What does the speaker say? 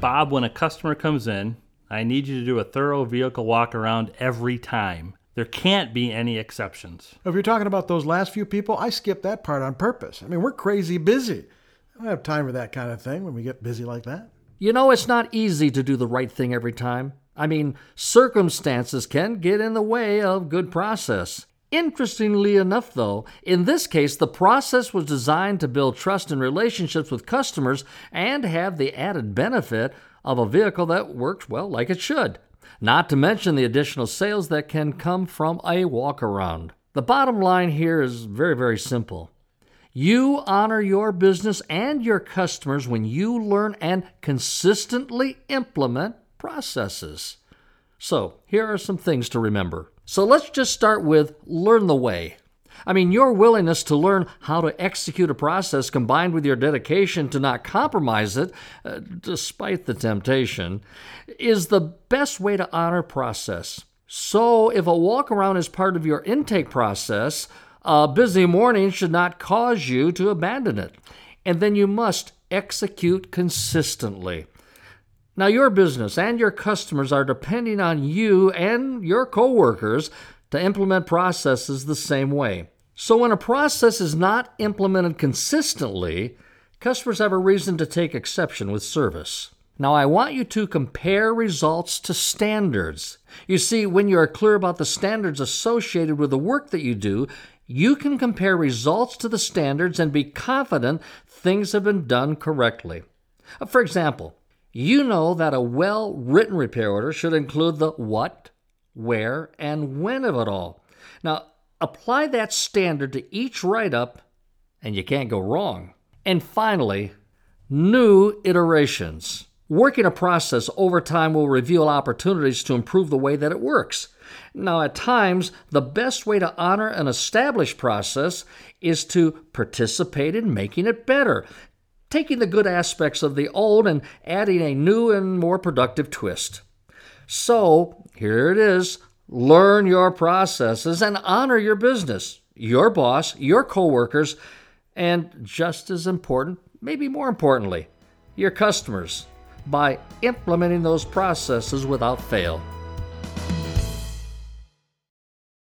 Bob, when a customer comes in, I need you to do a thorough vehicle walk around every time. There can't be any exceptions. If you're talking about those last few people, I skipped that part on purpose. I mean, we're crazy busy. I don't have time for that kind of thing when we get busy like that. You know, it's not easy to do the right thing every time. I mean, circumstances can get in the way of good process. Interestingly enough, though, in this case, the process was designed to build trust and relationships with customers and have the added benefit of a vehicle that works well like it should. Not to mention the additional sales that can come from a walk around. The bottom line here is very, very simple. You honor your business and your customers when you learn and consistently implement processes. So, here are some things to remember. So, let's just start with learn the way. I mean, your willingness to learn how to execute a process combined with your dedication to not compromise it, uh, despite the temptation, is the best way to honor process. So, if a walk around is part of your intake process, a busy morning should not cause you to abandon it. And then you must execute consistently. Now, your business and your customers are depending on you and your coworkers to implement processes the same way. So, when a process is not implemented consistently, customers have a reason to take exception with service. Now, I want you to compare results to standards. You see, when you are clear about the standards associated with the work that you do, you can compare results to the standards and be confident things have been done correctly. For example, you know that a well written repair order should include the what, where, and when of it all. Now, apply that standard to each write up, and you can't go wrong. And finally, new iterations. Working a process over time will reveal opportunities to improve the way that it works. Now, at times, the best way to honor an established process is to participate in making it better, taking the good aspects of the old and adding a new and more productive twist. So, here it is learn your processes and honor your business, your boss, your coworkers, and just as important, maybe more importantly, your customers by implementing those processes without fail.